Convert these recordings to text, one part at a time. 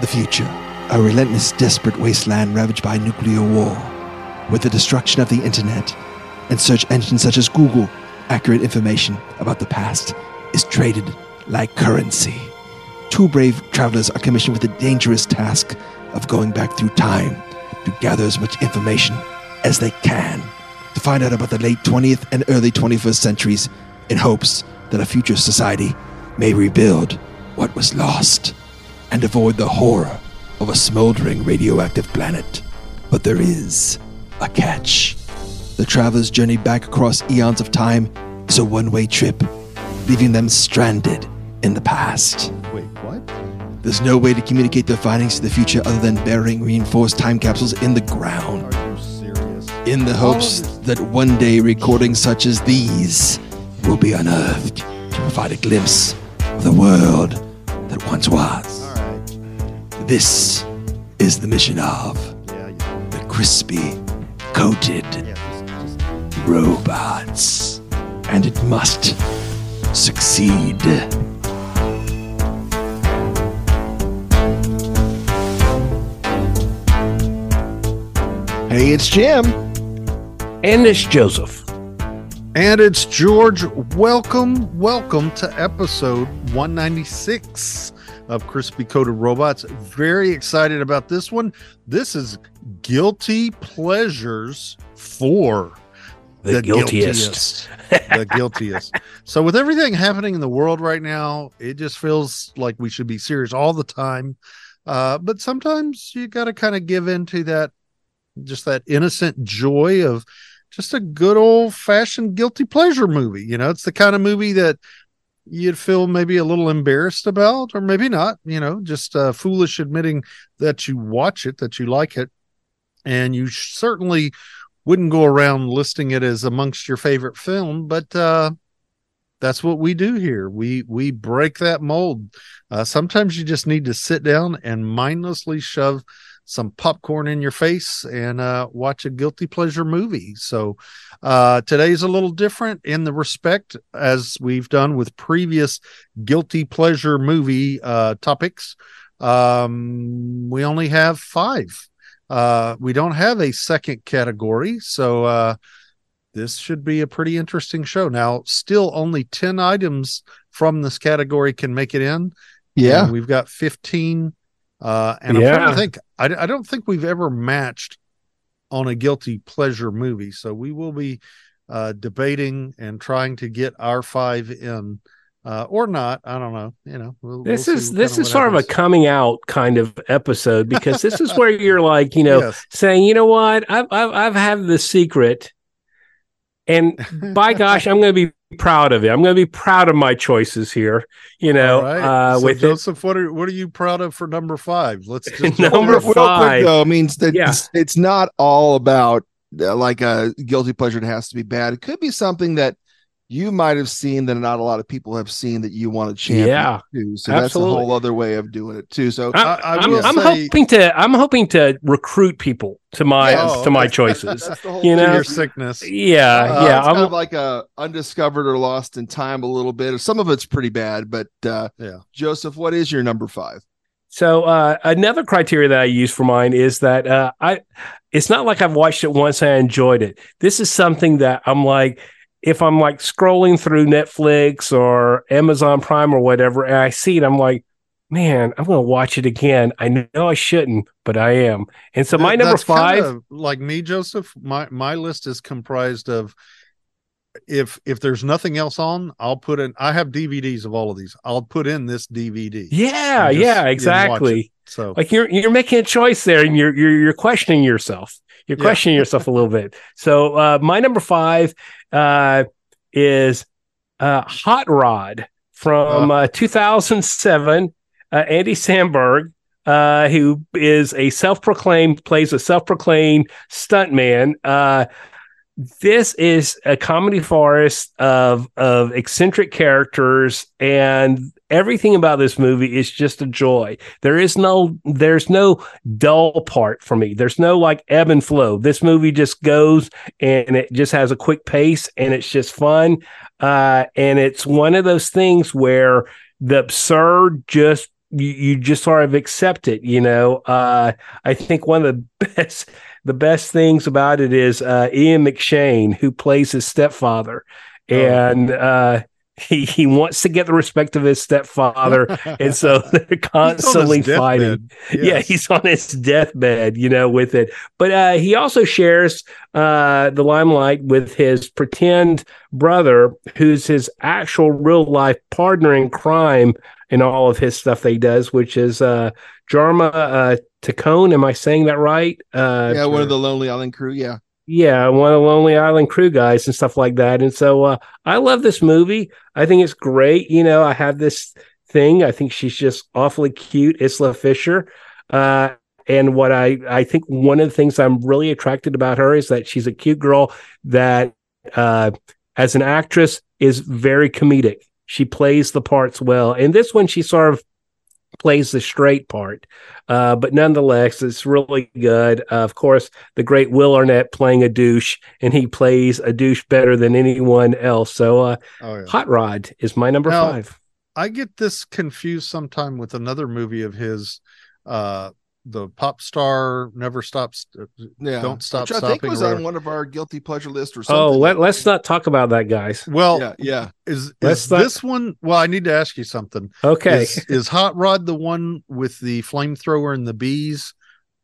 The future, a relentless, desperate wasteland ravaged by nuclear war. With the destruction of the internet and search engines such as Google, accurate information about the past is traded like currency. Two brave travelers are commissioned with the dangerous task of going back through time to gather as much information as they can to find out about the late 20th and early 21st centuries in hopes that a future society may rebuild what was lost and avoid the horror of a smoldering radioactive planet. But there is a catch. The traveler's journey back across eons of time is a one way trip, leaving them stranded in the past. Wait, what? There's no way to communicate their findings to the future other than burying reinforced time capsules in the ground, Are you serious? in the hopes oh, that one day recordings such as these will be unearthed to provide a glimpse of the world that once was. All right. This is the mission of Yeah, yeah. the crispy, coated Yeah, just, just robots. And it must succeed. Hey, it's Jim. And it's Joseph. And it's George. Welcome, welcome to episode 196 of Crispy Coated Robots. Very excited about this one. This is Guilty Pleasures for The, guiltiest. the guiltiest. So, with everything happening in the world right now, it just feels like we should be serious all the time. Uh, but sometimes you got to kind of give into that, just that innocent joy of just a good old fashioned guilty pleasure movie. You know, it's the kind of movie that you'd feel maybe a little embarrassed about, or maybe not, you know, just uh, foolish admitting that you watch it, that you like it. And you certainly wouldn't go around listing it as amongst your favorite film, but uh, that's what we do here. We we break that mold. Uh, sometimes you just need to sit down and mindlessly shove some popcorn in your face and uh, watch a guilty pleasure movie. So uh, today's a little different in the respect as we've done with previous guilty pleasure movie uh, topics. Um, we only have five. Uh, we don't have a second category, so uh, this should be a pretty interesting show. Now, still only 10 items from this category can make it in. Yeah. We've got 15. Uh, and I'm trying to think, I, I don't think we've ever matched on a guilty pleasure movie. So we will be uh, debating and trying to get our five in. Uh, or not, I don't know. You know, we'll, This we'll is this is sort of a coming out kind of episode because this is where you're like, you know, Yes. saying, you know what, I've I've I've had the secret, and by gosh, I'm going to be proud of it. I'm going to be proud of my choices here. You know, All right. uh, so with it. Joseph, what are what are you proud of for number five? Let's just Number real, real five. quick though means that Yeah. it's, it's not all about uh, like a guilty pleasure. It has to be bad. It could be something that you might have seen that not a lot of people have seen that you want to champion Yeah, too. So that's a whole other way of doing it too. So I, I I'm, will I'm say- hoping to I'm hoping to recruit people to my Yes. to my choices. that's the whole you know, your sickness. Yeah, Uh, yeah. it's I'm- kind of like a undiscovered or lost in time a little bit. Some of it's pretty bad, but uh, Yeah. Joseph, what is your number five? So uh, another criteria that I use for mine is that uh, I it's not like I've watched it once and I enjoyed it. This is something that I'm like if I'm like scrolling through Netflix or Amazon Prime or whatever and I see it I'm like man, I'm going to watch it again. I know I shouldn't, but I am. And so my number 5 like me, Joseph. My my list is comprised of if if there's nothing else on, I'll put in. I have DVDs of all of these. I'll put in this DVD. Yeah, just, yeah, exactly. So like you're you're making a choice there and you're you're you're questioning yourself you're Yeah. questioning yourself a little bit. So uh my number five uh is uh hot rod from uh 2007 uh Andy Samberg uh who is a self-proclaimed plays a self-proclaimed stuntman. Uh this is a comedy forest of of eccentric characters and everything about this movie is just a joy. There is no there's no dull part for me. There's no like ebb and flow. This movie just goes and it just has a quick pace and it's just fun. Uh and it's one of those things where the absurd just you, you just sort of accept it. You know, uh, I think one of the best the best things about it is uh, Ian McShane, who plays his stepfather, oh. and uh, he he wants to get the respect of his stepfather, and so they're constantly fighting. Yes. Yeah, he's on his deathbed, you know, with it. But uh, he also shares uh, the limelight with his pretend brother, who's his actual real life partner in crime in all of his stuff that he does, which is uh, Jorma Taccone. Am I saying that right? Uh, yeah, one of the Lonely Island crew. Yeah yeah, one of the Lonely Island crew guys and stuff like that. And so uh, I love this movie. I think it's great. You know, I have this thing. I think she's just awfully cute, Isla Fisher. Uh, and what I I think one of the things I'm really attracted about her is that she's a cute girl that uh, as an actress is very comedic. She plays the parts well. And this one, she sort of plays the straight part. Uh, but nonetheless, it's really good. Uh, of course, the great Will Arnett playing a douche, and he plays a douche better than anyone else. So, uh, oh, yeah. Hot Rod is my number now, five. I get this confused sometime with another movie of his, uh, the pop star never stops uh, yeah don't stop Which i think was on one of our guilty pleasure list or oh, something oh let, us not talk about that guys well yeah yeah is, is this one well i need to ask you something okay is, is hot rod the one with the flamethrower and the bees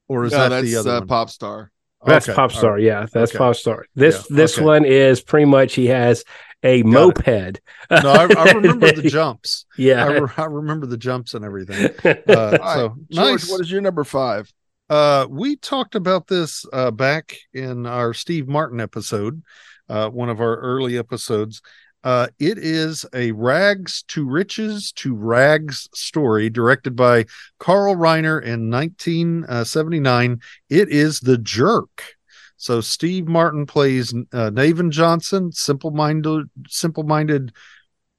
or is no, that the other uh, pop star that's okay. pop star right. yeah that's okay. pop star this yeah. this okay. one is pretty much he has a Got moped. It. No, I, I, remember the jumps. Yeah, I, re- I, remember the jumps and everything. Uh, right. so George, nice. What is your number five? Uh, we talked about this uh, back in our Steve Martin episode, uh, one of our early episodes. Uh, it is a rags to riches to rags story directed by Carl Reiner in 1979. It is The Jerk. So Steve Martin plays uh, Navin Johnson, simple-minded, simple-minded,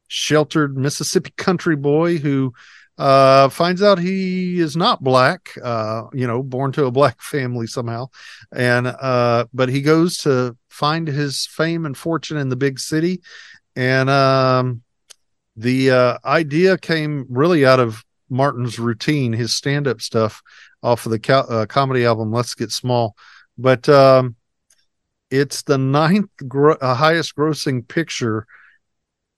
sheltered Mississippi country boy who uh, finds out he is not black, uh, you know, born to a black family somehow, and uh, but he goes to find his fame and fortune in the big city, and um, the uh, idea came really out of Martin's routine, his stand-up stuff off of the co- uh, comedy album Let's Get Small but um, it's the ninth gro- uh, highest grossing picture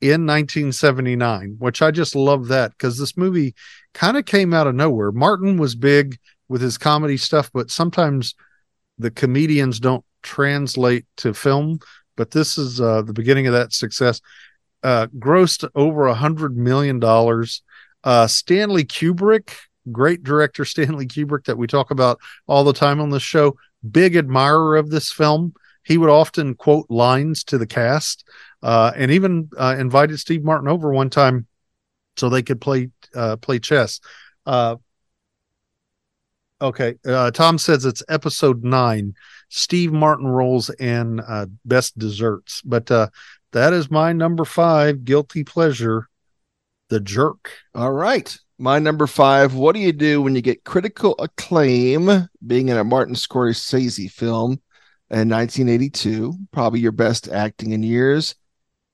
in 1979, which I just love that because this movie kind of came out of nowhere. Martin was big with his comedy stuff, but sometimes the comedians don't translate to film. But this is uh, the beginning of that success. Uh, grossed over a hundred million dollars. Uh, Stanley Kubrick, great director Stanley Kubrick that we talk about all the time on the show, big admirer of this film. He would often quote lines to the cast, uh, and even uh, invited Steve Martin over one time so they could play uh, play chess. Uh, okay, uh, Tom says it's episode nine. Steve Martin rolls and uh, best desserts, but that is my number five guilty pleasure, The Jerk. All right. My number five. What do you do when you get critical acclaim being in a Martin Scorsese film in 1982? Probably your best acting in years.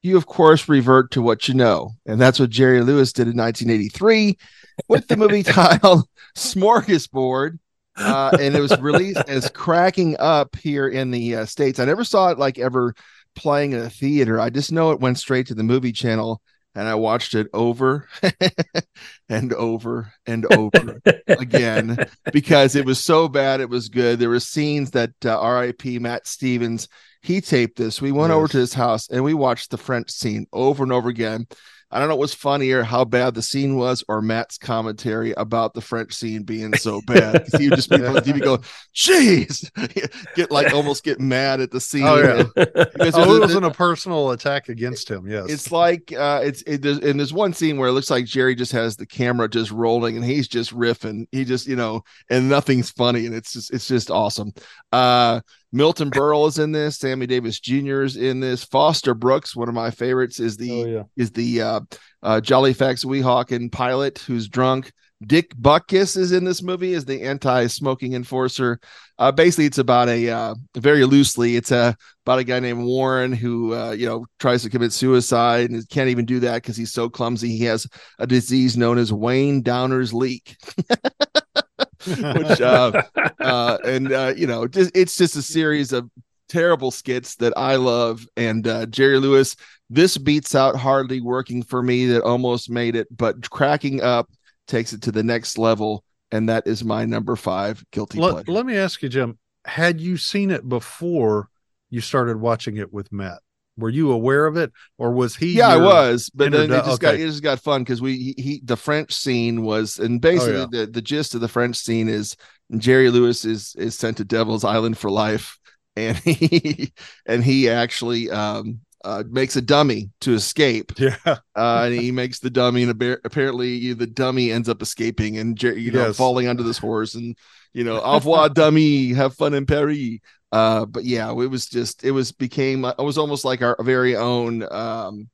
You, of course, revert to what you know. And that's what Jerry Lewis did in 1983 with the movie titled Smorgasbord. Uh, and it was released as cracking up here in the uh, States. I never saw it like ever playing in a theater. I just know it went straight to the movie channel and I watched it over and over and over again because it was so bad. It was good. There were scenes that uh, R.I.P. Matt Stevens he taped this. We went yes. over to his house and we watched the French scene over and over again. I don't know what's funnier, how bad the scene was, or Matt's commentary about the French scene being so bad. he would just be on TV go, "Jeez," get like almost get mad at the scene. Oh yeah, because oh, it wasn't a personal attack against him. Yes, it's like uh, it's it, there's, and there's one scene where it looks like Jerry just has the camera just rolling and he's just riffing. He just you know, and nothing's funny, and it's just it's just awesome. Uh, Milton Berle is in this. Sammy Davis Jr. is in this. Foster Brooks, one of my favorites, is the oh, yeah. is the uh, uh, Jolly Fax Weehawken pilot who's drunk. Dick Butkus is in this movie as the anti-smoking enforcer. Uh, basically, it's about a uh, very loosely, it's a about a guy named Warren who uh, you know tries to commit suicide and can't even do that because he's so clumsy. He has a disease known as Wayne Downer's leak. Which uh, uh, and uh, you know, just, it's just a series of terrible skits that I love. And uh, Jerry Lewis, this beats out hardly working for me that almost made it, but cracking up takes it to the next level. And that is my number five guilty let, pleasure. let me ask you, Jim, had you seen it before you started watching it with Matt? Were you aware of it, or was he? yeah, I was, but then it just got it just got fun because we he, he the French scene was and basically yeah. the the gist of the French scene is Jerry Lewis is is sent to Devil's Island for life, and he and he actually um uh makes a dummy to escape, Yeah, uh, and he makes the dummy, and appa- apparently the dummy ends up escaping and you know Yes. falling onto this horse and you know au revoir dummy, have fun in Paris. Uh, but yeah, it was just it was became it was almost like our very own um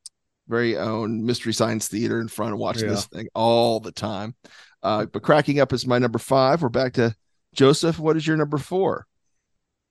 very own mystery science theater in front of watching this thing all the time. Uh, but cracking up is my number five. We're back to Joseph. What is your number four?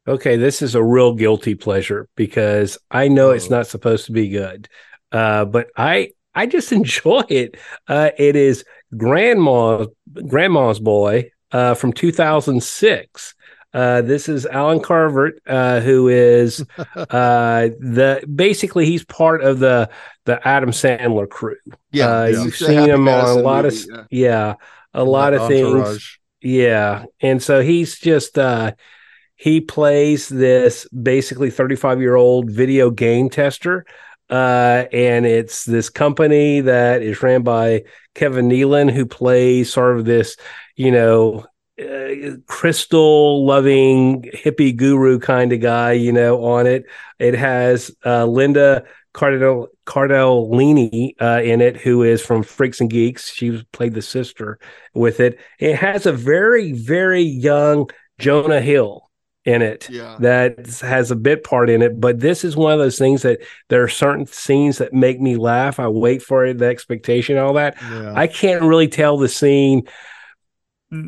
Okay, this is a real guilty pleasure because I know it's Oh. not supposed to be good, uh, but I I just enjoy it. Uh, it is Grandma Grandma's Boy uh, from 2006. Uh, this is Allen Covert, uh, who is uh, the basically he's part of the the Adam Sandler crew. uh, yeah. you've seen him on a lot of yeah. yeah, a lot of things. Yeah. And so he's just uh he plays this basically 35 year old video game tester. Uh, and it's this company that is ran by Kevin Nealon, who plays sort of this, you know, uh, crystal loving hippie guru kind of guy, you know, on it. It has uh, Linda Cardell Cardellini uh, in it, who is from Freaks and Geeks. She played the sister with it. It has a very, very young Jonah Hill in it Yeah. that has a bit part in it. But this is one of those things that there are certain scenes that make me laugh. I wait for it, the expectation, all that. Yeah. I can't really tell the scene.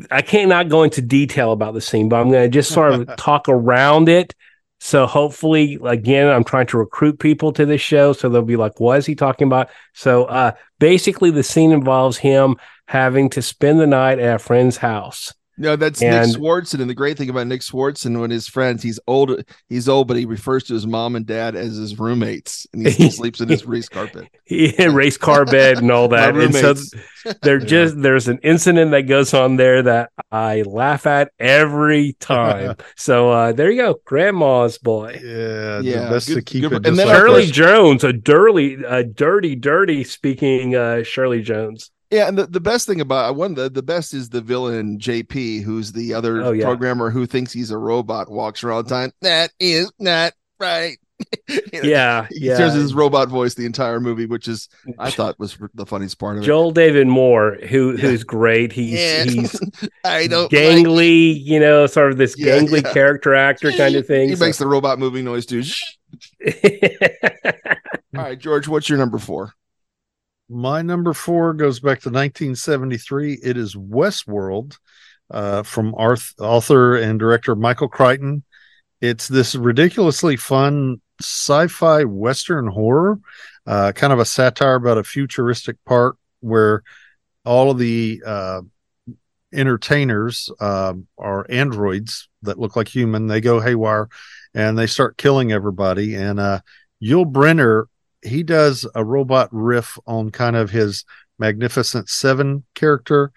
I can't not go into detail about the scene, but I'm going to just sort of talk around it. So hopefully, again, I'm trying to recruit people to this show, so they'll be like, "What is he talking about?" So uh, basically, the scene involves him having to spend the night at a friend's house. No, that's And- Nick Swardson. And the great thing about Nick Swardson when his friends, he's old, he's old, but he refers to his mom and dad as his roommates, and he still sleeps in his race carpet. Yeah, race car bed and all that. And so roommates. there just there's an incident that goes on there that I laugh at every time. so uh there you go, Grandma's boy. yeah, Yeah, That's the best to keep good- it. and then like Shirley that. Jones, a dirty, a dirty, dirty speaking uh Shirley Jones. Yeah, and the, the best thing about one the, the best is the villain JP, who's the other Oh, yeah. programmer who thinks he's a robot, walks around time. That is not right. You know, Yeah, he yeah. his robot voice the entire movie, which is I thought was the funniest part of it. Joel David Moore, who Yeah. who's great. He's Yeah. he's I don't like gangly, you know, sort of this Yeah, gangly character actor kind of thing. He So- makes the robot moving noise too. All right, George, what's your number four? My number four goes back to 1973. It is Westworld uh, from Arth- author and director Michael Crichton. It's this ridiculously fun sci fi Western horror, uh, kind of a satire about a futuristic park where all of the uh, entertainers uh, are androids that look like human. They go haywire and they start killing everybody. And uh, Yul Brynner he does a robot riff on kind of his Magnificent Seven character.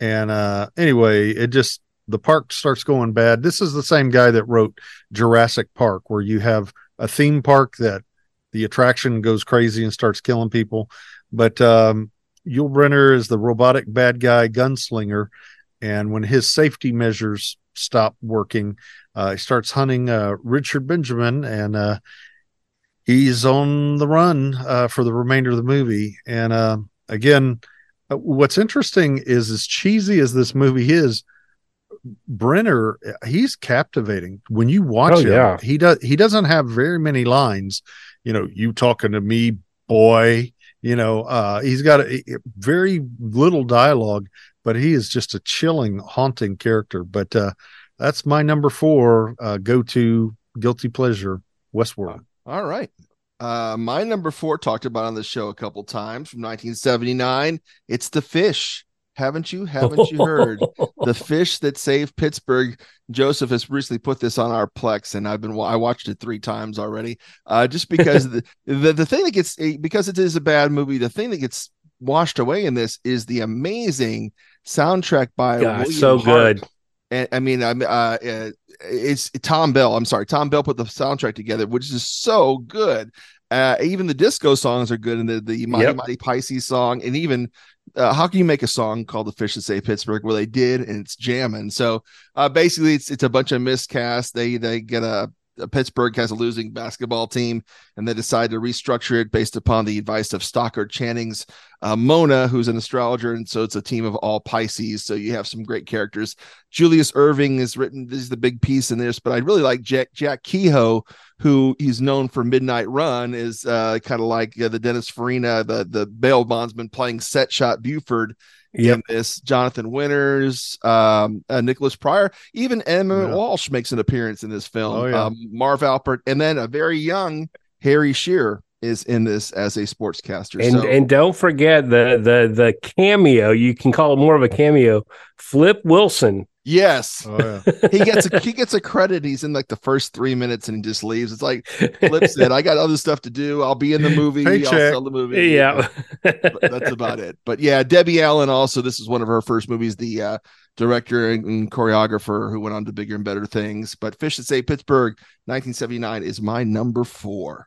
And uh, anyway, it just the park starts going bad. This is the same guy that wrote Jurassic Park, where you have a theme park that the attraction goes crazy and starts killing people. But um, Yul Brynner is the robotic bad guy gunslinger. And when his safety measures stop working, uh, he starts hunting uh, Richard Benjamin and uh, he's on the run uh, for the remainder of the movie. And uh, again, uh, what's interesting is as cheesy as this movie is, Brynner, he's captivating when you watch Oh, him. yeah. He does. He doesn't have very many lines. You know, you talking to me, boy. You know, uh, he's got a, a- very little dialogue, but he is just a chilling, haunting character. But uh, that's my number four uh, go to guilty pleasure, Westworld. All right. Uh, my number four talked about on the show a couple times from 1979. It's the fish. Haven't you? Haven't you heard the fish that saved Pittsburgh? Joseph has recently put this on our Plex, and I've been I watched it three times already. Uh, just because the, the the thing that gets eh, because it is a bad movie, the thing that gets washed away in this is the amazing soundtrack by God, so Hart. good. And I mean, I'm uh, uh, it's Thom Bell. I'm sorry, Thom Bell put the soundtrack together, which is so good. Uh, even the disco songs are good, and the the Mighty Yep. Mighty Pisces song, and even uh, how can you make a song called "The Fish That Say Pittsburgh" where they did, and it's jamming. So uh, basically, it's it's a bunch of miscast. They they get a, a Pittsburgh has a losing basketball team, and they decide to restructure it based upon the advice of Stockard Channing's uh, Mona, who's an astrologer, and so it's a team of all Pisces. So you have some great characters. Julius Erving is written. This is the big piece in this, but I really like Jack Jack Kehoe, who he's known for Midnight Run, is uh, kind of like uh, the Dennis Farina, the the bail bondsman playing Set Shot Buford Yep. in this. Jonathan Winters, um, uh, Nicholas Pryor, even Emmett Yeah. Walsh makes an appearance in this film. Oh, yeah. um, Marv Albert, and then a very young Harry Shearer is in this as a sportscaster. And so, and don't forget the the the cameo. You can call it more of a cameo. Flip Wilson. yes, Oh yeah, he gets a he gets a credit. He's in like the first three minutes and he just leaves. It's like Flip said, "I got other stuff to do. I'll be in the movie. I'll sell the movie." yeah. But that's about it. But yeah, Debbie Allen also. This is one of her first movies. The uh, director and, and choreographer who went on to bigger and better things. But Fish that Say Pittsburgh, 1979, is my number four.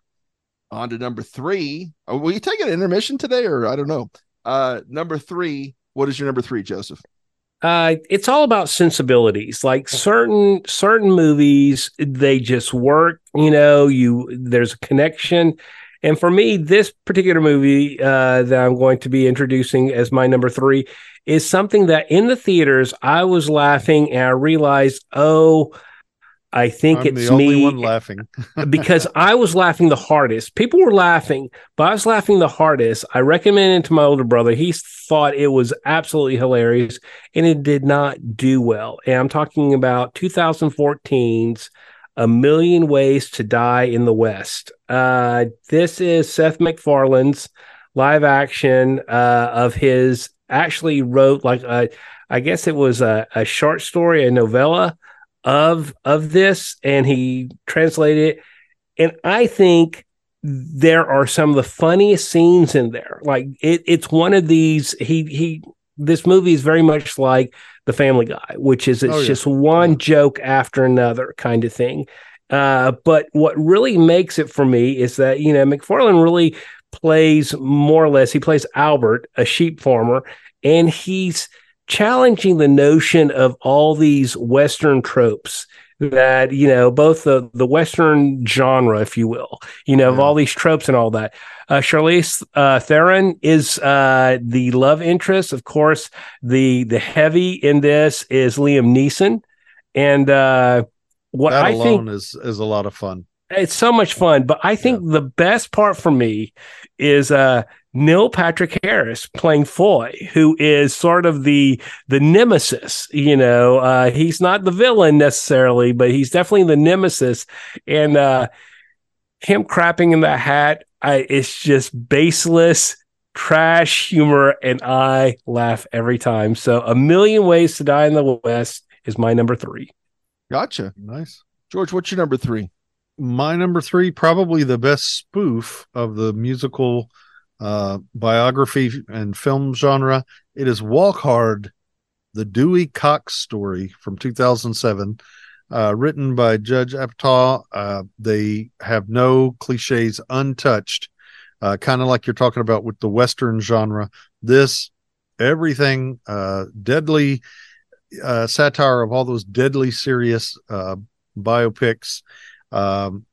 On to number three. Oh, will you take an intermission today, or I don't know? Uh, number three. What is your number three, Joseph? uh, it's all about sensibilities. Like certain certain movies, they just work. You know, you there's a connection. And for me, this particular movie uh, that I'm going to be introducing as my number three is something that in the theaters I was laughing and I realized, oh, I think I'm it's the only me one laughing. because I was laughing the hardest. People were laughing, but I was laughing the hardest. I recommended it to my older brother. He thought it was absolutely hilarious, and it did not do well. And I'm talking about 2014's A Million Ways to Die in the West. Uh, this is Seth MacFarlane's live action uh, of his. Actually, wrote like a, I guess it was a, a short story, a novella of of this and he translated it. And i think there are some of the funniest scenes in there. Like it, it's one of these he he this movie is very much like the family guy which is it's Oh, yeah. just one joke after another kind of thing. Uh, but what really makes it for me is that you know MacFarlane really plays more or less he plays albert a sheep farmer and he's challenging the notion of all these Western tropes that, you know, both the, the Western genre, if you will, you know, of all these tropes and all that. Uh, Charlize uh, Theron is uh, the love interest. Of course, the the heavy in this is Liam Neeson. And uh, what that I alone think is is a lot of fun. It's so much fun. But I think the best part for me is uh, Neil Patrick Harris playing Foy, who is sort of the the nemesis. You know, uh, he's not the villain necessarily, but he's definitely the nemesis. And uh, him crapping in the hat, I, it's just baseless trash humor, and I laugh every time. So, A Million Ways to Die in the West is my number three. Gotcha, Nice. George. What's your number three? My number three, probably the best spoof of the musical uh, biography and film genre. It is Walk Hard, the Dewey Cox story from 2007, uh, written by Judd Apatow. Uh, they have no cliches untouched, uh, kind of like you're talking about with the Western genre. This, everything, uh, deadly uh, satire of all those deadly serious biopics um,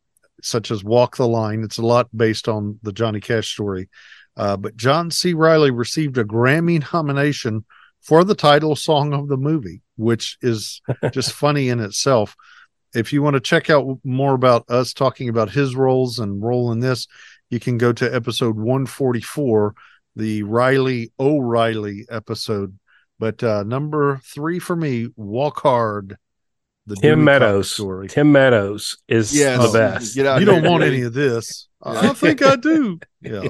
such as Walk the Line. It's a lot based on the Johnny Cash story. Uh, but John C. Reilly received a Grammy nomination for the title song of the movie, which is just funny in itself. If you want to check out more about us talking about his roles and role in this, you can go to episode 144, the Riley O'Reilly episode But uh, number three for me, Walk Hard. The Tim Meadows. story. Tim Meadows is Yes. the best. Get out you here. don't want any of this. I think I do. Yeah.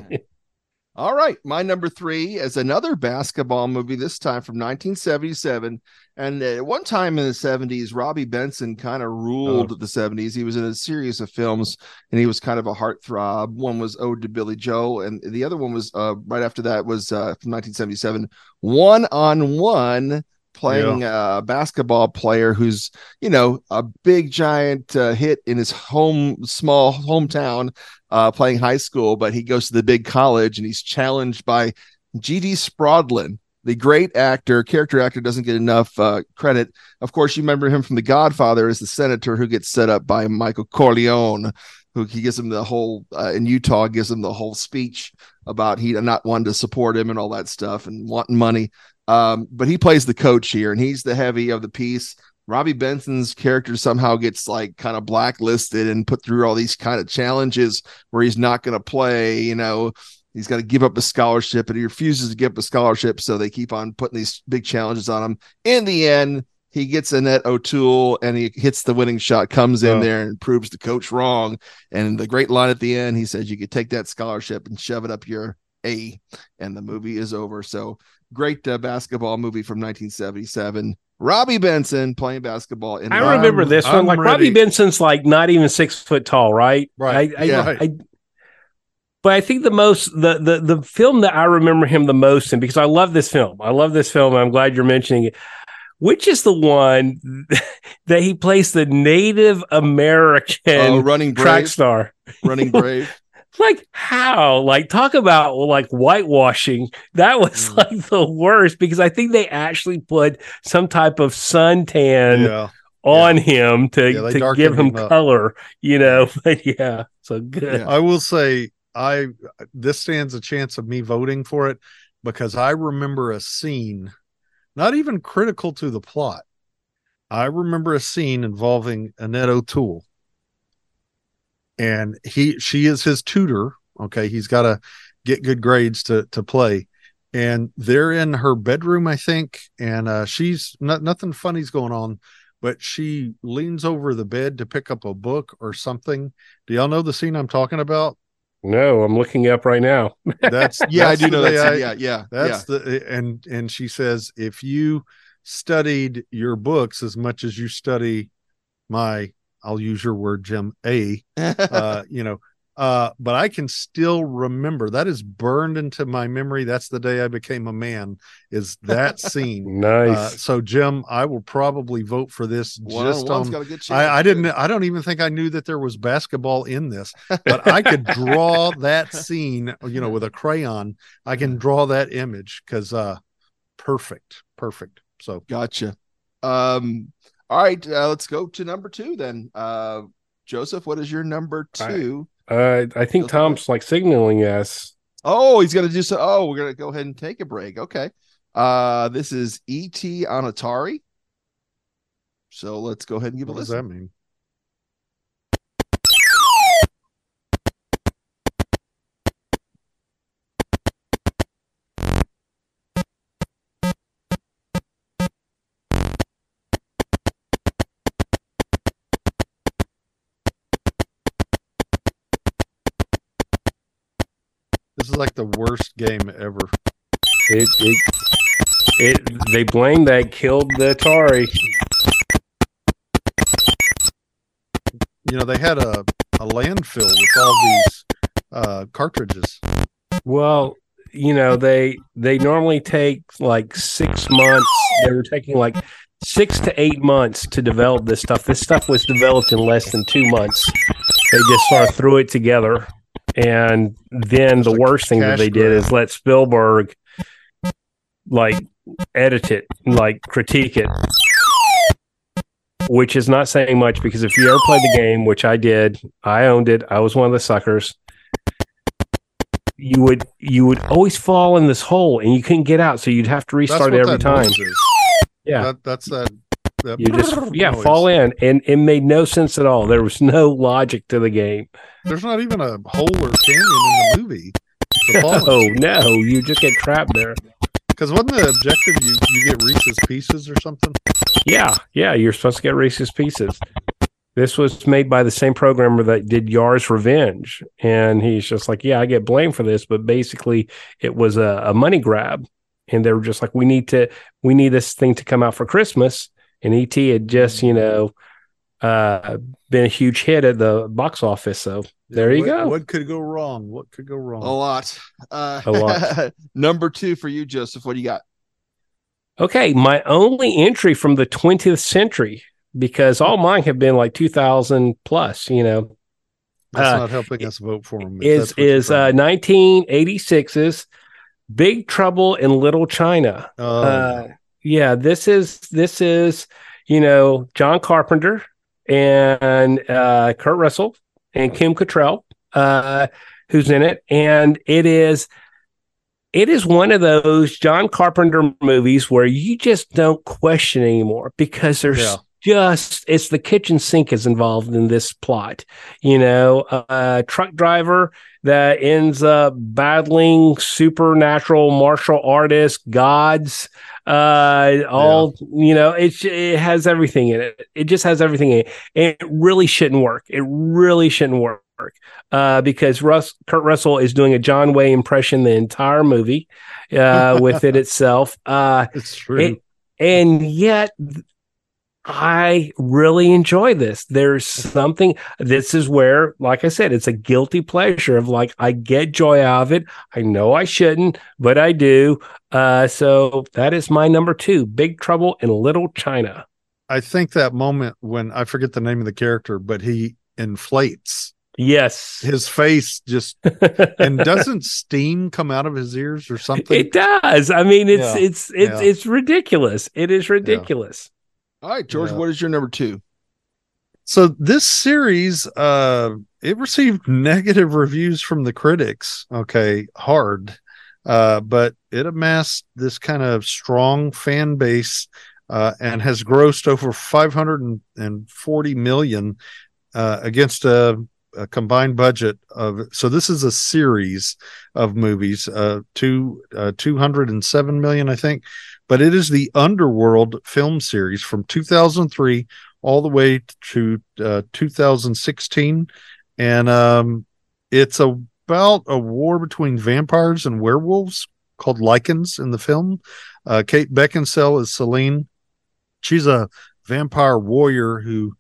All right, my number three is another basketball movie. This time from 1977, and at one time in the 70s, Robby Benson kind of ruled Oh. the 70s. He was in a series of films, and he was kind of a heartthrob. One was "Ode to Billy Joe," and the other one was uh, right after that was uh, from 1977, "One on One." Playing a basketball player who's, you know, a big giant uh, hit in his home, small hometown, uh, playing high school, but he goes to the big college and he's challenged by G.D. Spradlin, the great actor, character actor, doesn't get enough uh, credit. Of course, you remember him from The Godfather as the senator who gets set up by Michael Corleone, who he gives him the whole uh, in Utah, gives him the whole speech about he not wanting to support him and all that stuff and wanting money. Um, but he plays the coach here, and he's the heavy of the piece. Robby Benson's character somehow gets like kind of blacklisted and put through all these kind of challenges where he's not going to play. You know, he's got to give up a scholarship, and he refuses to give up a scholarship, so they keep on putting these big challenges on him. In the end, he gets Annette O'Toole and he hits the winning shot, comes in Oh. there and proves the coach wrong. And the great line at the end, he says, "You could take that scholarship and shove it up your A," and the movie is over. So great uh, basketball movie from 1977. Robby Benson playing basketball in. I I'm- remember this one. I'm Like ready. Robby Benson's like not even six foot tall, right? Right. I, I, Yeah. I- but I think the most the, the the film that I remember him the most in because I love this film. I love this film. I'm glad you're mentioning it. Which is the one that he plays the Native American Oh, running track star? running brave. Like how? Like talk about like whitewashing. That was Mm. like the worst because I think they actually put some type of suntan Yeah. on him to, Yeah, to give him him color, you know. But yeah, so good. Yeah. I will say I this stands a chance of me voting for it because I remember a scene, not even critical to the plot. I remember a scene involving Annette O'Toole. And he she is his tutor. Okay. He's got to get good grades to to play. And they're in her bedroom, I think. And uh she's not nothing funny's going on, but she leans over the bed to pick up a book or something. Do y'all know the scene I'm talking about? No, I'm looking up right now. That's Yeah, that's I do know that. I- yeah, yeah, That's the and and she says if you studied your books as much as you study my I'll use your word Jim A uh you know uh but I can still remember that is burned into my memory that's the day I became a man is that scene uh, Nice. so Jim I will probably vote for this One just on one's on got a good chance. I, I didn't I don't even think I knew that there was basketball in this, but I could draw that scene, you know, with a crayon. I can draw that image because uh perfect, perfect. So Gotcha. Um, all right, uh, let's go to number two then. Uh, Joseph, what is your number I- two? Uh, I think Okay. Tom's like signaling us. Oh, he's gonna do so. Oh, we're gonna go ahead and take a break. Okay. Uh, this is ET on Atari. So let's go ahead and give what a does listen. that mean? Like the worst game ever. It, it, it, they blame that killed the Atari. You know, they had a, a landfill with all these uh cartridges. Well, you know, they they normally take like six months. They were taking like six to eight months to develop this stuff. This stuff was developed in less than two months. They just sort of threw it together. And then the a worst thing that they did grab. is let Spielberg like edit it, like critique it. Which is not saying much because if you ever played the game, which I did, I owned it. I was one of the suckers you would you would always fall in this hole and you couldn't get out so you'd have to restart every time yeah That, that's that. You just yeah noise. fall in and it made no sense at all there was no logic to the game There's not even a hole or canyon in the movie. to fall oh, in. oh no you just get trapped there Because wasn't the objective you you get Reese's Pieces or something? Yeah, yeah, you're supposed to get Reese's Pieces. This was made by the same programmer that did Yar's Revenge, and he's just like, yeah, I get blamed for this, but basically it was a, a money grab, and they were just like, we need to, we need this thing to come out for Christmas, and ET had just, you know, uh, been a huge hit at the box office, so there you what, go. What could go wrong? What could go wrong? A lot. Uh, A lot. number two for you, Joseph. What do you got? Okay, my only entry from the 20th century because all mine have been like 2000 plus, you know, That's uh, not helping us vote for him. is that's what you're is uh, trying- 1986's Big Trouble in Little China. Oh, Uh, yeah, this is this is you know John Carpenter and uh, Kurt Russell and Kim Cattrall, uh, who's in it, and it is it is one of those John Carpenter movies where you just don't question anymore because there's Yeah. just it's the kitchen sink is involved in this plot. You know, a truck driver that ends up battling supernatural martial artists, gods, uh, all you know. It it has everything in it. It just has everything in it. And it really shouldn't work. It really shouldn't work. Uh, because Russ Kurt Russell is doing a John Wayne impression the entire movie, uh, with it itself. Uh, it's true. it- and yet I really enjoy this. There's something, this is where, like I said, it's a guilty pleasure of like, I get joy out of it. I know I shouldn't, but I do. Uh, so that is my number two Big Trouble in Little China. I think that moment when I forget the name of the character, but he inflates Yes. his face just and doesn't steam come out of his ears or something? it does. I mean, it's, Yeah. it's, it's, Yeah. it's ridiculous. It is ridiculous. All right, George. Yeah. What is your number two? So this series, uh, it received negative reviews from the critics. Okay, hard, uh, but it amassed this kind of strong fan base uh, and has grossed over 540 million uh, against a, a combined budget of. So this is a series of movies, uh, two uh, 207 million, I think. But it is the Underworld film series from 2003 all the way to uh, 2016 and um, it's about a war between vampires and werewolves called Lycans in the film. Uh, kate beckinsale is Selene. She's a vampire warrior who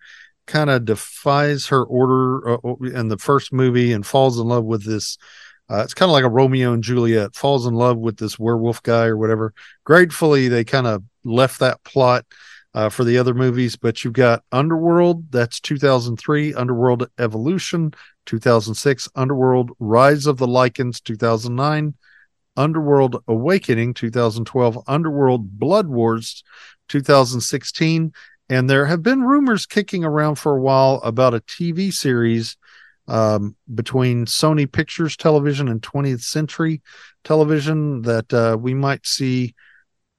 kind of defies her order uh, in the first movie and falls in love with this uh, it's kind of like a romeo and juliet falls in love with this werewolf guy or whatever gratefully they kind of left that plot uh, for the other movies, but you've got Underworld, that's 2003, Underworld Evolution, 2006, Underworld Rise of the Lycans, 2009, Underworld Awakening, 2012, Underworld Blood Wars, 2016. And there have been rumors kicking around for a while about a TV series um, between Sony Pictures Television and 20th Century Television that uh, we might see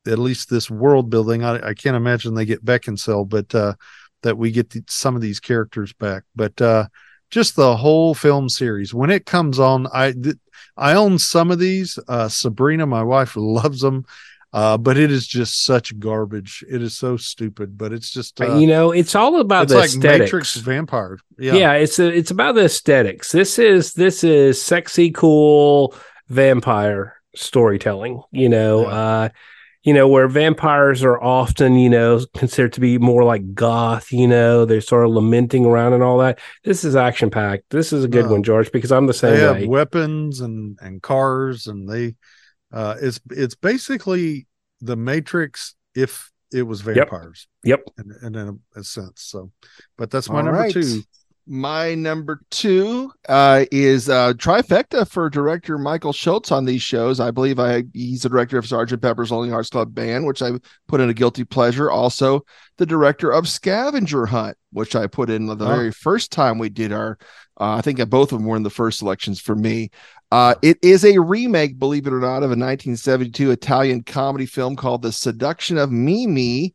at least this world building. I, I can't imagine they get Beckinsale, but uh, that we get the, some of these characters back. But uh, just the whole film series when it comes on, I th- I own some of these. Uh, Sabrina, my wife, loves them. Uh, but it is just such garbage. It is so stupid, but it's just uh, you know, it's all about it's the like aesthetics. Matrix Vampire. yeah. Yeah, it's a, it's about the aesthetics this is this is sexy cool vampire storytelling you know Yeah. uh you know where vampires are often you know considered to be more like goth you know they're sort of lamenting around and all that this is action packed this is a good No. one george because i'm the same they way have weapons and and cars, and they uh, it's it's basically the Matrix if it was vampires. Yep. in, in a, a sense. So, but that's my All number right. two. My number two uh, is uh, trifecta for director Michael Schultz on these shows. I believe I he's the director of Sergeant Pepper's Lonely Hearts Club Band, which I put in a guilty pleasure. Also, the director of Scavenger Hunt, which I put in the Oh. very first time we did our. Uh, I think both of them were in the first selections for me. Uh, it is a remake, believe it or not, of a 1972 Italian comedy film called The Seduction of Mimi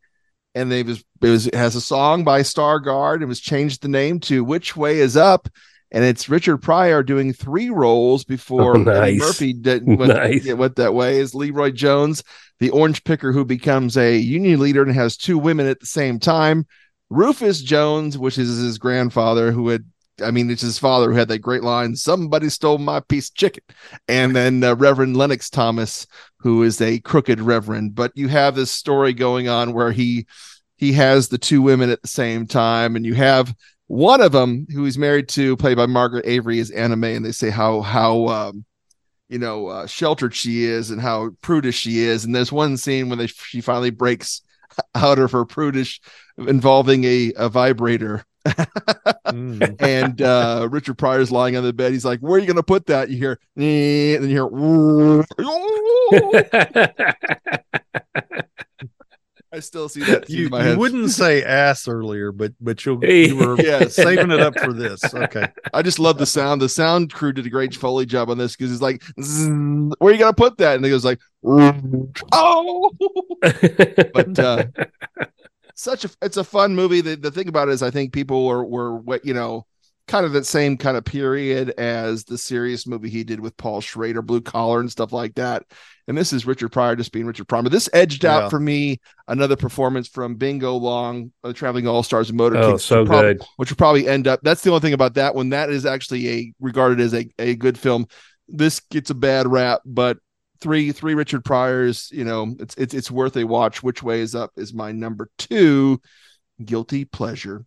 and they was it was it has a song by Stargard and was changed the name to Which Way Is Up. and it's Richard Pryor doing three roles before Oh, nice. Murphy didn't went, Nice. went that way. Is Leroy Jones, the orange picker who becomes a union leader and has two women at the same time. Rufus Jones, which is his grandfather, who had, I mean, it's his father who had that great line, somebody stole my piece of chicken. And then uh, Reverend Lennox Thomas, who is a crooked reverend. But you have this story going on where he he has the two women at the same time, and you have one of them who he's married to, played by Margaret Avery, is anime, and they say how how um, you know uh, sheltered she is and how prudish she is. And there's one scene when they, she finally breaks out of her prudish involving a, a vibrator Mm. and uh richard pryor's lying on the bed he's like where are you gonna put that you hear and you hear i still see that scene you, my you wouldn't say ass earlier, but but you Hey. you were Yes. saving it up for this. Okay. I just love the sound. The sound crew did a great foley job on this because it's like, "Zzz, where you gonna put that? And he goes like, oh, but uh, such a it's a fun movie. The, the thing about it is, I think people were were what you know, kind of that same kind of period as the serious movie he did with Paul Schrader, Blue Collar, and stuff like that. And this is Richard Pryor just being Richard Pryor. But this edged Yeah. out for me another performance from Bingo Long, uh, Traveling All Stars and Motor oh, Kings, so which will prob- good. which will probably end up. That's the only thing about that one. That is actually a regarded as a, a good film. This gets a bad rap, but three three Richard Pryors, you know, it's it's it's worth a watch. Which way is up is my number two, guilty pleasure.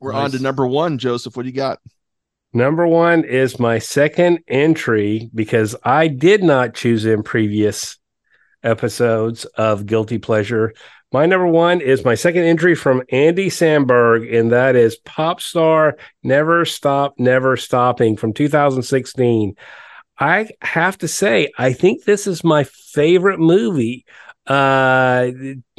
We're on to number one, Joseph. What do you got? Number one is my second entry because I did not choose in previous episodes of Guilty Pleasure. My number one is my second entry from Andy Samberg, and that is Pop Star Never Stop, Never Stopping from 2016. I have to say, I think this is my favorite movie, uh,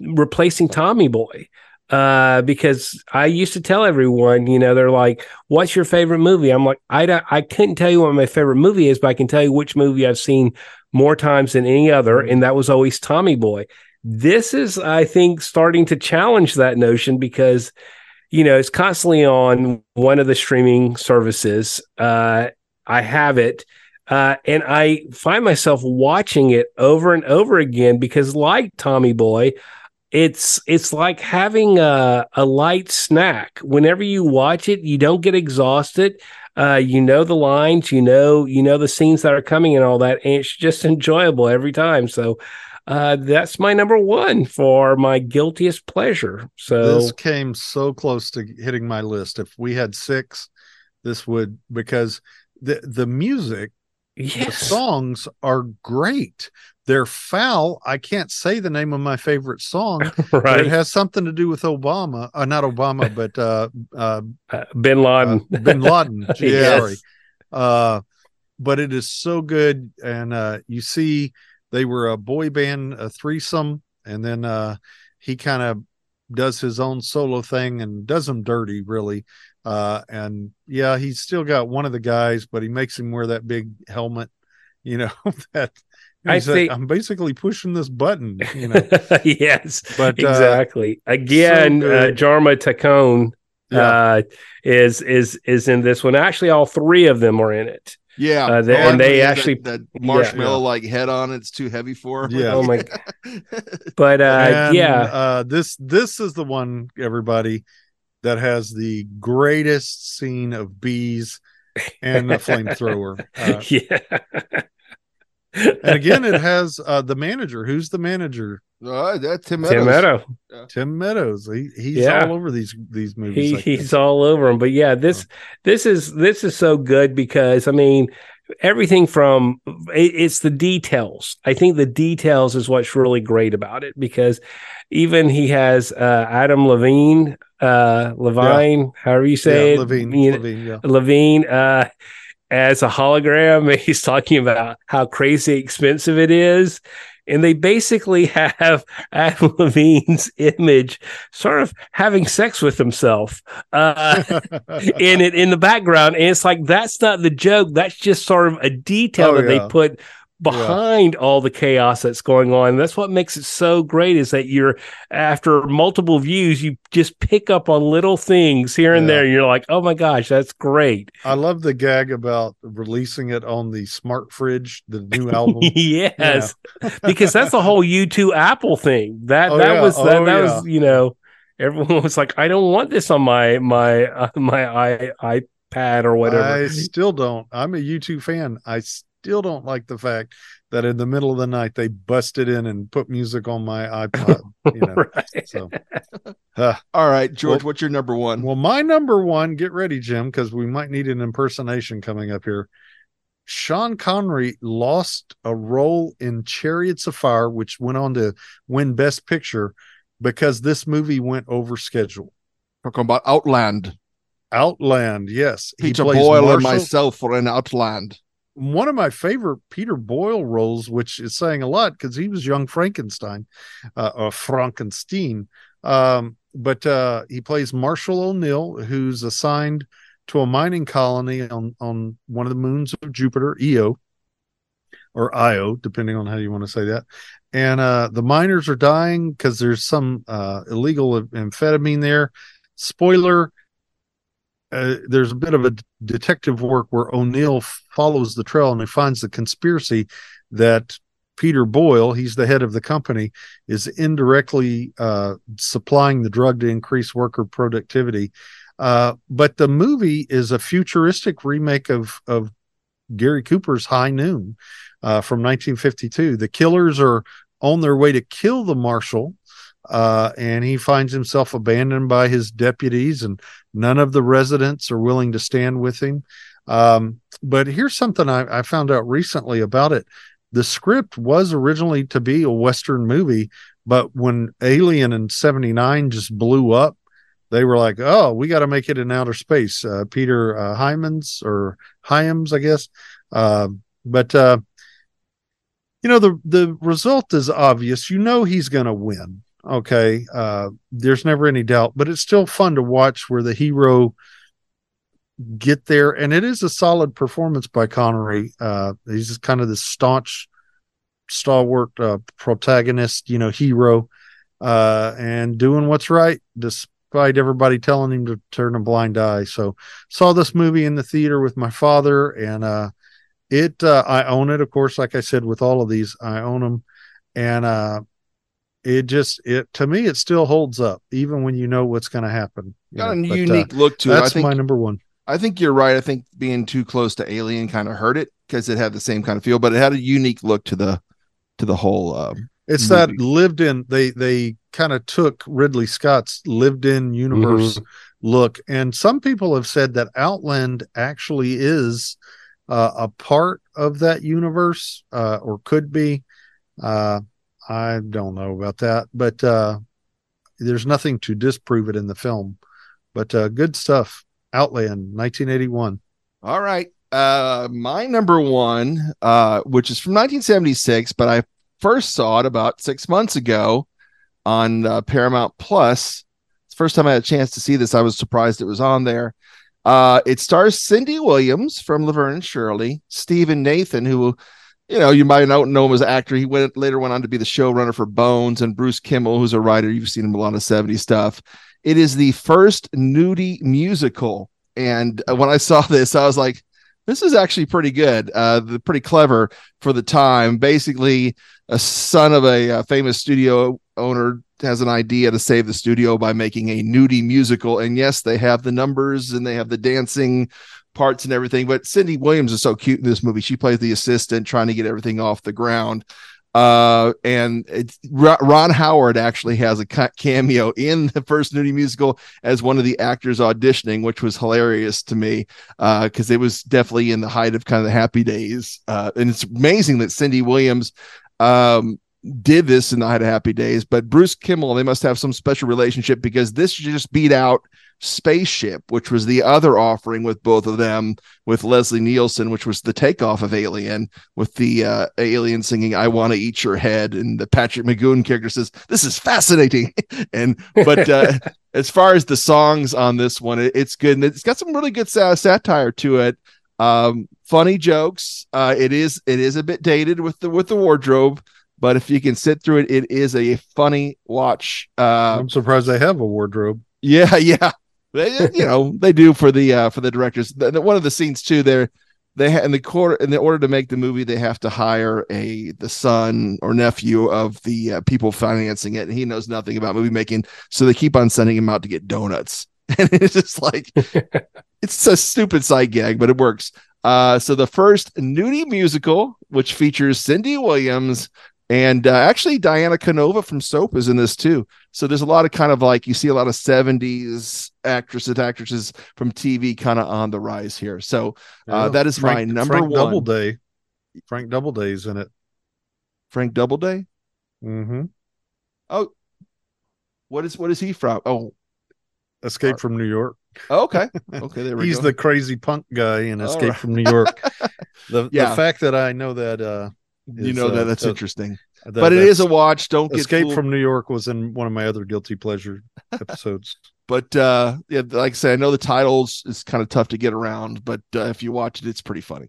replacing Tommy Boy uh, because I used to tell everyone, you know, they're like, "What's your favorite movie?" I'm like, I don't, I couldn't tell you what my favorite movie is, but I can tell you which movie I've seen more times than any other, and that was always Tommy Boy. This is, I think, starting to challenge that notion because, you know, it's constantly on one of the streaming services. Uh, I have it. Uh, and I find myself watching it over and over again because, like Tommy Boy, it's it's like having a, a light snack. Whenever you watch it, you don't get exhausted. Uh, you know the lines, you know you know the scenes that are coming and all that, and it's just enjoyable every time. So uh, that's my number one for my guiltiest pleasure. So this came so close to hitting my list. If we had six, this would because the the music, the yes, songs are great. They're foul. I can't say the name of my favorite song, but it has something to do with Obama. Uh, not Obama, but uh, uh, uh, Bin Laden. uh, Bin Laden. Yes. sorry. Uh, but it is so good, and uh, you see, they were a boy band, a threesome, and then uh, he kind of does his own solo thing and does them dirty, really. Uh, and yeah, he's still got one of the guys, but he makes him wear that big helmet. You know that. I he's like, think- I'm basically pushing this button. You know, yes, but uh, exactly. Again, so uh, good. Jorma Taccone yeah, uh, is is is in this one. Actually, all three of them are in it. Yeah, Uh, they- I like and they when he had actually- that, that marshmallow like head on. It's too heavy for. him. Yeah. Oh my! But uh, And, yeah, uh this this is the one everybody that has the greatest scene of bees and a flamethrower uh, yeah. and again it has uh the manager who's the manager Uh, that's Tim, Tim Meadows. Meadow. tim meadows he, he's Yeah. all over these these movies He he's all over him. But yeah, this this is this is so good because I mean everything from it's the details. I think the details is what's really great about it because even he has uh, Adam Levine, uh, Levine, however you say yeah, it, levine you know, levine yeah Levine uh, as a hologram. He's talking about how crazy expensive it is. And they basically have Adam Levine's image sort of having sex with himself uh, in it in the background. And it's like, that's not the joke. That's just sort of a detail Oh, that yeah. they put behind all the chaos that's going on. That's what makes it so great is that you're after multiple views, you just pick up on little things here and Yeah. there. And you're like, oh my gosh, that's great. I love the gag about releasing it on the smart fridge, the new album. yes, because that's the whole U2 Apple thing. That Oh, that yeah. was that, Oh, that yeah. was you know everyone was like, I don't want this on my my uh, my i iPad or whatever. I still don't. I'm a U2 fan. I still don't like the fact that in the middle of the night they busted in and put music on my iPod. You know, Right. so All right, George, Well- what's your number one? well, my number one. Get ready, Jim, because we might need an impersonation coming up here. Sean Connery lost a role in Chariots of Fire, which went on to win Best Picture because this movie went over schedule. Talking about Outland. Outland, yes. He Peter Boyle and myself were in Outland. One of my favorite Peter Boyle roles, which is saying a lot because he was young Frankenstein, uh, or Frankenstein. Um, but uh, he plays Marshall O'Neill, who's assigned to a mining colony on on one of the moons of Jupiter, Io, or Io, depending on how you want to say that. And uh, the miners are dying because there's some uh, illegal amphetamine there. Spoiler: uh, there's a bit of a detective work where O'Neill follows the trail and he finds the conspiracy that Peter Boyle, he's the head of the company, is indirectly uh, supplying the drug to increase worker productivity. Uh, but the movie is a futuristic remake of of Gary Cooper's High Noon uh, from 1952. The killers are on their way to kill the marshal, uh, and he finds himself abandoned by his deputies, and none of the residents are willing to stand with him. Um, but here's something I, I found out recently about it. The script was originally to be a Western movie, but when Alien in 79 just blew up, they were like, oh, we got to make it in outer space. Uh, Peter uh, Hymans or Hyams, I guess. Uh, but, uh, you know, the, the result is obvious. You know, he's going to win. Okay. Uh, there's never any doubt, but it's still fun to watch where the hero get there. And it is a solid performance by Connery. Uh, he's just kind of the staunch, stalwart uh, protagonist, you know, hero, uh, and doing what's right despite everybody telling him to turn a blind eye. So saw this movie in the theater with my father and, uh, it, uh, I own it, of course, like I said, with all of these, I own them. And, uh, it just, it, to me, it still holds up, even when you know what's going to happen. you Got a know. But, uh, unique look to it. I that's think my number one. I think you're right. I think being too close to Alien kind of hurt it because it had the same kind of feel, but it had a unique look to the to the whole. Um, It's movie. that lived in they they kind of took Ridley Scott's lived in universe look and some people have said that Outland actually is uh, a part of that universe uh, or could be uh, I don't know about that but uh, there's nothing to disprove it in the film but uh, good stuff Outland 1981 all right. Uh, my number one, uh, which is from 1976, but I first saw it about six months ago on uh, Paramount Plus. It's first time I had a chance to see this. I was surprised it was on there. Uh, it stars Cindy Williams from Laverne and Shirley, Stephen Nathan, who, you know, you might not know him as an actor. He went later went on to be the showrunner for Bones, and Bruce Kimmel, who's a writer. You've seen him a lot of 70s stuff. It is the first nudie musical. And uh, when I saw this, I was like, this is actually pretty good, uh, the, pretty clever for the time. Basically, a son of a, uh famous studio owner has an idea to save the studio by making a nudie musical. And yes, they have the numbers and they have the dancing parts and everything. But Cindy Williams is so cute in this movie. She plays the assistant trying to get everything off the ground. Uh, and Ron Howard actually has a cameo in the first nudie musical as one of the actors auditioning, which was hilarious to me because it was definitely in the height of kind of the happy days. Uh, and it's amazing that Cindy Williams um, did this in the height of happy days, but Bruce Kimmel, they must have some special relationship because this just beat out Spaceship, which was the other offering with both of them, with Leslie Nielsen, which was the takeoff of Alien, with the uh, alien singing "I Want to Eat Your Head," and the Patrick McGoon character says, "This is fascinating." and but uh, as far as the songs on this one, it, it's good and it's got some really good sa- satire to it. Um, funny jokes. Uh, it is it is a bit dated with the with the wardrobe, but if you can sit through it, it is a funny watch. Uh, I'm surprised they have a wardrobe. yeah, yeah. They, you know they do for the uh, for the directors. The, the- one of the scenes too, there they ha- in the quarter in the order to make the movie, they have to hire a the son or nephew of the uh, people financing it, and he knows nothing about movie making, so they keep on sending him out to get donuts, and it's just like it's a stupid side gag, but it works. Uh, so the first nudie musical, which features Cindy Williams and uh, actually Diana Canova from Soap is in this too. So there's a lot of kind of like you see a lot of 70s actresses, actresses from TV kind of on the rise here. So uh, that is my number Frank one. Doubleday. Frank Doubleday's in it. Frank Doubleday. Mm-hmm. Oh, what is what is he from? Oh, Escape from New York. okay, okay. There we He's go. the crazy punk guy in Escape right. from New York. the, Yeah. the fact that I know that uh you is, know that uh, that's uh, interesting, that- but it is a watch. Don't get Escape fooled. from New York was in one of my other guilty pleasure episodes. but uh yeah like i say i know the titles is kind of tough to get around but uh, if you watch it it's pretty funny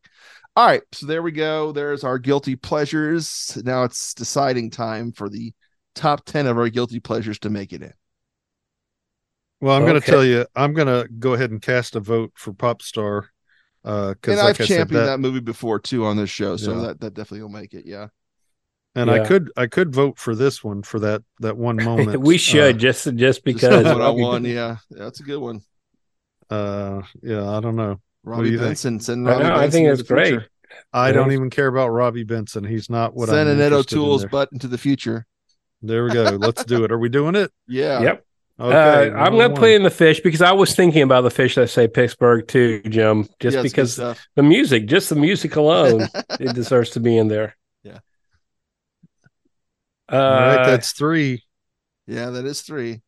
all right so there we go there's our guilty pleasures now it's deciding time for the top 10 of our guilty pleasures to make it in Well, I'm going to tell you, I'm going to go ahead and cast a vote for Pop Star. Uh, because and like i've I said, championed that, that, movie before too on this show so Yeah. that, that definitely will make it yeah and I could, I could vote for this one for that that one moment. we should Uh, just just Just because one on one yeah that's a good one Uh, yeah, I don't know. do robbie think? benson send I robbie know, I think it's the future. great. I don't even care about Robby Benson. He's not what send I'm Annette interested in o'toole's there. butt into the future There we go. Let's do it. Are we doing it? yeah Yep. Okay. uh, I'm one going to put in the fish because I was thinking about the fish that say Pittsburgh too, Jim. Just Yeah, because the music, just the music alone, it deserves to be in there. Yeah. Uh, All right, that's three. yeah that is three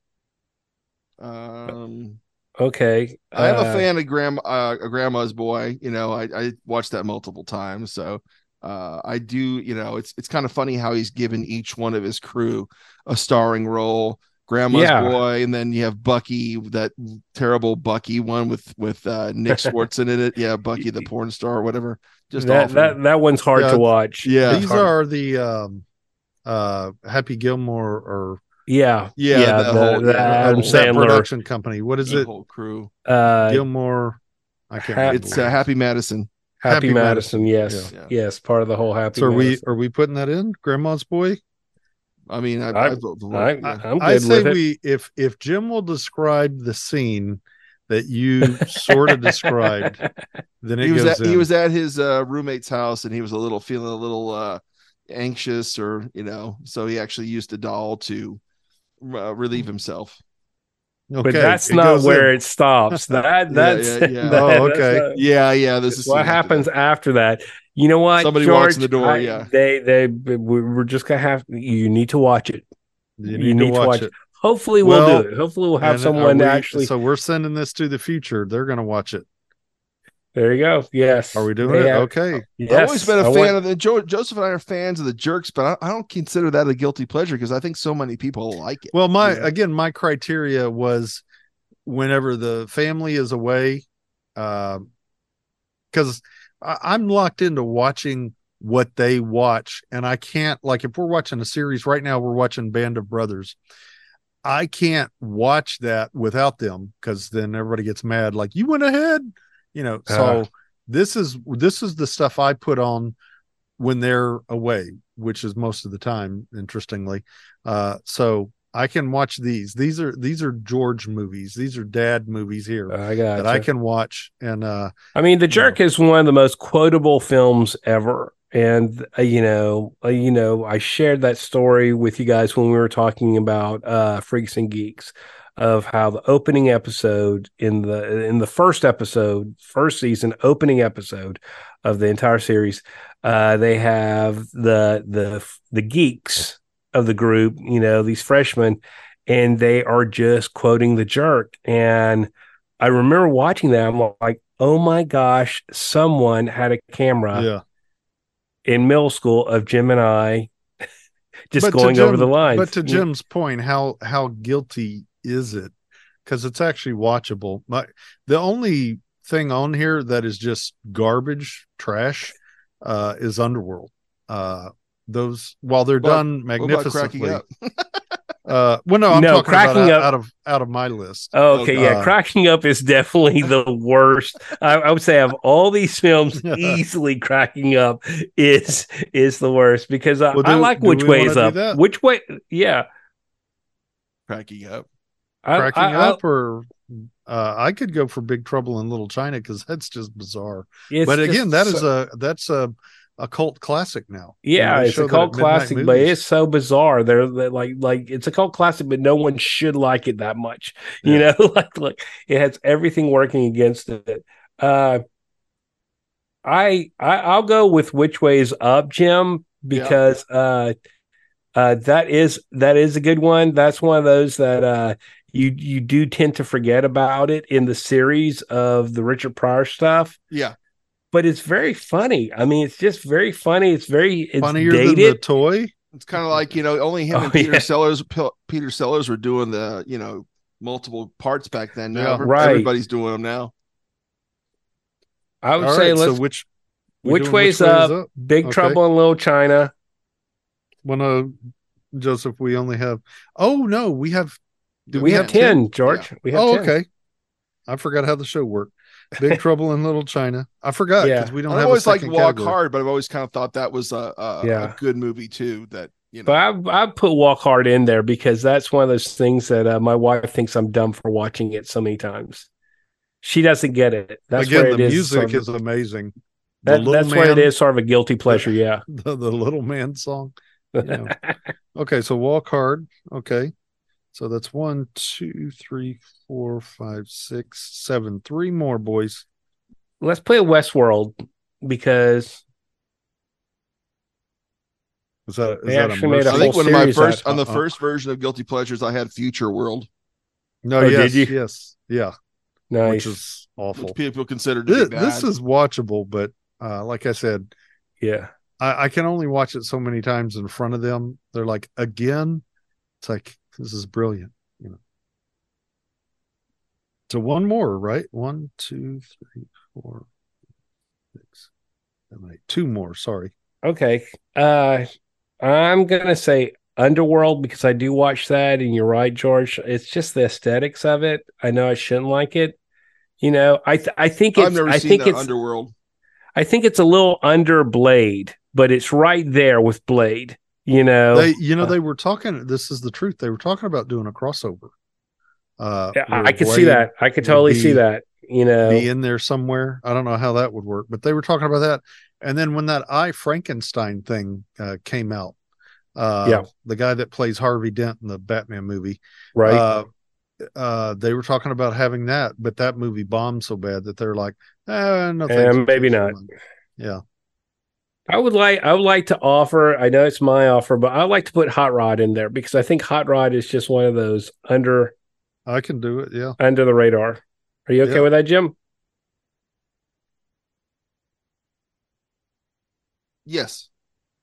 um okay. I am a Uh, fan of Grandma, uh, Grandma's Boy. You know, I, I watched that multiple times. So uh, I do. You know, it's it's kind of funny how he's given each one of his crew a starring role. Grandma's Yeah. Boy, and then you have Bucky, that terrible Bucky one with with uh, Nick Swardson in it. Yeah, Bucky the porn star or whatever. Just that awful. that that one's hard Yeah. to watch. yeah, These hard. are the um, uh, Happy Gilmore or Yeah, Yeah, yeah. the The, whole- the yeah, Adam that Sandler. production company. What is the it? whole crew. Uh, Gilmore. I can't. Ha- It's uh, Happy Madison. Happy, Happy Madison. Madison. Yes, Yeah. yes. Part of the whole Happy. So are we are we putting that in? Grandma's boy. I mean, I, I- I, vote I. I'm I good say with it. we if if Jim will describe the scene that you sort of described, then it he was goes at in. he was at his uh, roommate's house and he was a little feeling a little uh, anxious or you know so he actually used a doll to uh, relieve himself okay, but that's it not where in. it stops. That that's yeah, yeah. that- Oh, that's, okay. uh, yeah yeah this is what happens after that? You know what? Somebody George, walks in the door, I- yeah. they they we- we're just gonna have. You need to watch it. You you need, need to to watch watch it. Hopefully, we'll Well, do it. Hopefully, we'll have And are someone we- actually. So we're sending this to the future. They're going to watch it. there you go. Yes. Are we doing They it? have- Okay. Yes. I've always been a I fan want- of the jo- Joseph and I are fans of the jerks, but I, I don't consider that a guilty pleasure because I think so many people like it. Well, my Yeah. again, my criteria was whenever the family is away, uh, because I I'm locked into watching what they watch, and I can't like if we're watching a series right now, we're watching Band of Brothers. I can't watch that without them because then everybody gets mad. Like you went ahead, you know. So Uh. this is this is the stuff I put on when they're away, which is most of the time, interestingly. Uh, so I can watch these. These are these are George movies. These are dad movies here I got. that I can watch. And uh, I mean, The Jerk is one of the most quotable films ever. And uh, you know, uh, you know, I shared that story with you guys when we were talking about uh, Freaks and Geeks, of how the opening episode in the in the first episode, first season opening episode of the entire series, uh, they have the the the geeks of the group, you know, these freshmen, and they are just quoting The Jerk, and I remember watching that. I'm like, oh my gosh, someone had a camera yeah, in middle school of Jim and I just But going over the line. But to Jim's point, how how guilty is it? Because it's actually watchable. My the only thing on here that is just garbage, trash, uh, is Underworld. Uh, those while they're What- done magnificently. Uh, well, no, I'm No, talking about Cracking out, Up- out of out of my list. Okay, yeah, Uh, cracking up is definitely the worst. I, I would say of all these films, easily cracking up is is the worst because I, Well, I like which way is up. that? Which way? Yeah, cracking up. I, cracking I- I- up, or uh, I could go for Big Trouble in Little China because that's just bizarre. but again, that is so- a that's a a cult classic now. You know, yeah, it's a cult classic, but it's so bizarre. They're, they're like like it's a cult classic, but no one should like it that much. You know, like like it has everything working against it. Uh, I, I I'll go with which way is up, Jim, because uh, uh, that is that is a good one. That's one of those that uh, you you do tend to forget about it in the series of the Richard Pryor stuff. Yeah. But it's very funny. I mean, it's just very funny. It's very it's funnier dated. than the toy. It's kind of like you know only him Oh, and Peter yeah. Sellers. P- Peter Sellers were doing the you know multiple parts back then. Now Yeah. every- Right. everybody's doing them now. I would All say right, let's so which which doing way's way is up? Big Okay. Trouble in Little China. Well, no, Joseph, we only have. Oh no, we have. do We, have 10, George. We have Oh, 10. okay. I forgot how the show worked. Big Trouble in Little China. I forgot Yeah. because we don't I've always like Walk category. Hard, but I've always kind of thought that was a, a, Yeah. a good movie too. That you know, But I I put Walk Hard in there because that's one of those things that uh, my wife thinks I'm dumb for watching it so many times. She doesn't get it. That's Again, where the it is. music sort of- is amazing. That- little that's where it is sort of a guilty pleasure. Yeah. The, the little man song. Yeah. Okay, so walk hard. Okay. So that's one, two, three, four, five, six, seven. Three more, boys. Let's play Westworld because Is that, is They that actually made a I mercy? think whole one of my series first out- on the uh-uh. first version of Guilty Pleasures, I had Future World, No, Oh, yes, did you? yes, yeah, nice. which is awful. which people consider to This, be bad. this is watchable, but uh, like I said, yeah. I, I can only watch it so many times in front of them. They're like, again, it's like this is brilliant, you know. So one more, right? One, two, three, four, six, seven, eight. Two more. Sorry. Okay. Uh I'm gonna say Underworld because I do watch that, and you're right, George. It's just the aesthetics of it. I know I shouldn't like it. You know, I th- I think it's I've never I seen think it's Underworld. I think it's a little under Blade, but it's right there with Blade. You know, They, you know, uh, they were talking. This is the truth. They were talking about doing a crossover. Uh, Yeah, I, could see that. I could totally be- see that. You know, Be in there somewhere. I don't know how that would work, but they were talking about that. And then when that I Frankenstein thing uh, came out, uh, Yeah. the guy that plays Harvey Dent in the Batman movie, right? uh, uh, they were talking about having that, but that movie bombed so bad that they're like, eh, no, Eh, maybe not. Yeah, I would like I would like to offer. I know it's my offer, but I like to put Hot Rod in there because I think Hot Rod is just one of those under I can do it. Yeah, under the radar. Are you okay Yeah. with that, Jim? Yes.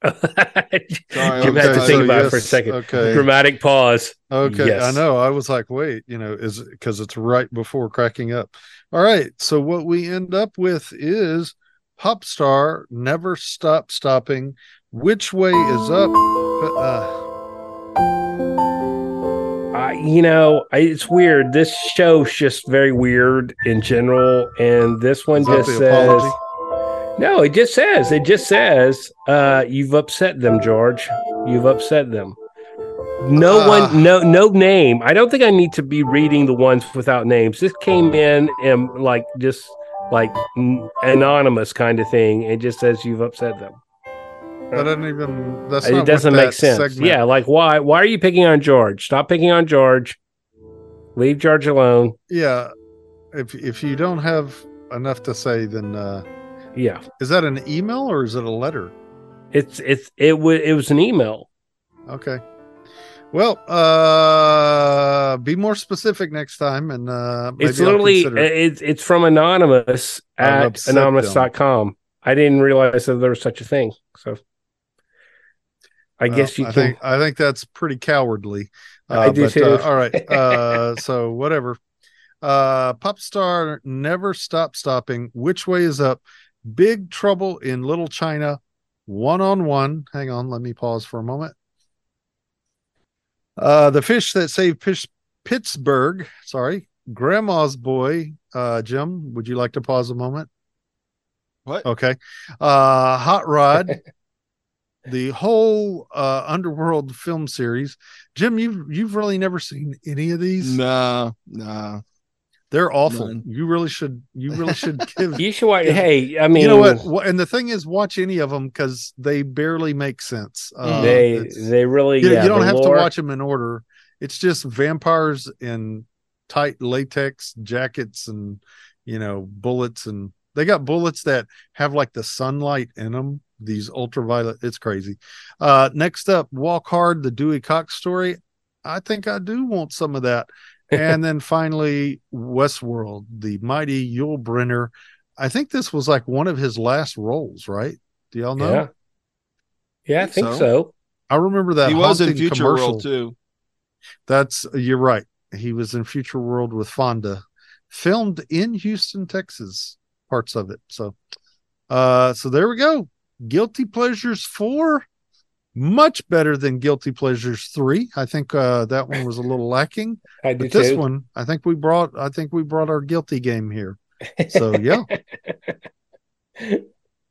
Jim Sorry, had okay, to so think about it for a second. Okay, Dramatic pause. okay. I know. I was like, wait, you know, is because it's right before cracking up. All right. So what we end up with is pop star never stop stopping. Which way is up? Uh, I, you know, I, it's weird. This show's just very weird in general, and this one just says apology? no. It just says it just says uh, you've upset them, George. You've upset them. No Ah. one, no, no name. I don't think I need to be reading the ones without names. This came in and like just like anonymous kind of thing. It just says you've upset them. That doesn't even. That's it doesn't make sense. segment- Yeah, like why? Why are you picking on George? Stop picking on George. Leave George alone. yeah. If if you don't have enough to say, then uh, Yeah, is that an email or is it a letter? it's it's it was it was an email. Okay. Well, uh, be more specific next time, and uh, maybe it's literally it's it's from anonymous at them. anonymous.com. I didn't realize that there was such a thing. So I Well, guess you I can. think I think that's pretty cowardly. I do but, too. Uh, all right. Uh, so whatever. Uh, Pop star never stop stopping. Which way is up? Big trouble in Little China. One on one. Hang on, let me pause for a moment. Uh, the fish that saved Pish- Pittsburgh. Sorry, Grandma's boy. Uh, Jim, would you like to pause a moment? What? Okay. Uh, Hot Rod. the whole uh underworld film series jim you've you've really never seen any of these Nah, nah. They're awful None. you really should you really should give You should watch. Hey, I mean, you know what? And the thing is watch any of them because they barely make sense uh, They they really you, yeah, you don't have lore- to watch them in order it's just vampires in tight latex jackets and you know bullets and they got bullets that have like the sunlight in them these ultraviolet it's crazy uh next up walk hard the dewey cox story i think i do want some of that and then finally westworld the mighty yul brynner i think this was like one of his last roles right do y'all know Yeah. Yeah, I Think think so. so. i remember that he was in haunting Future commercial. World too. That's you're right. He was in Future World with Fonda, filmed in Houston, Texas, parts of it. So, uh, so there we go. Guilty Pleasures four, much better than Guilty Pleasures three. I think uh, that one was a little lacking, I but this too. one, I think we brought, I think we brought our guilty game here. So yeah,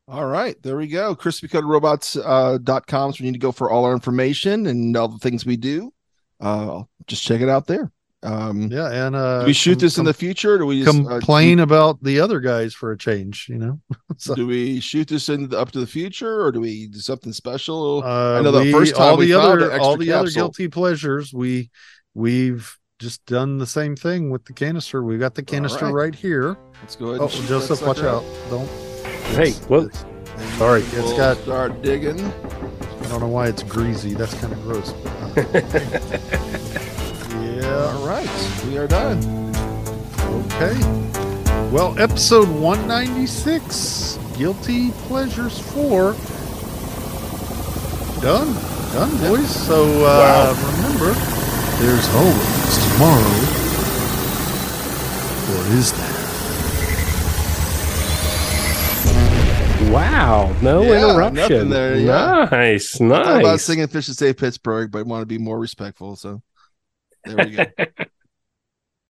All right, there we go. CrispyCoatedRobots uh, is where you need to go for all our information and all the things we do. Uh, just check it out there. Um, yeah, and uh, do we shoot com- this in the future? Or do we just, uh, complain about the other guys for a change? You know, so, do we shoot this in the, up to the future, or do we do something special? Uh, I know the we- first time all we the found other an all extra the other capsule. guilty pleasures we we've just done the same thing with the canister. We got the canister right. right. here. Let's go ahead. Oh, and Joseph, that watch out! Don't. Hey, whoa. Sorry. It's We'll got. start digging. I don't know why it's greasy. That's kind of gross. Yeah. All right, we are done. Okay. Well, episode 196, Guilty Pleasures 4. Done. Done, boys. So uh, remember, there's always tomorrow. Or is there? Wow, no Yeah, interruption. there, yeah. Nice, I thought about singing "Fish to Save Pittsburgh," but I want to be more respectful. So there we go.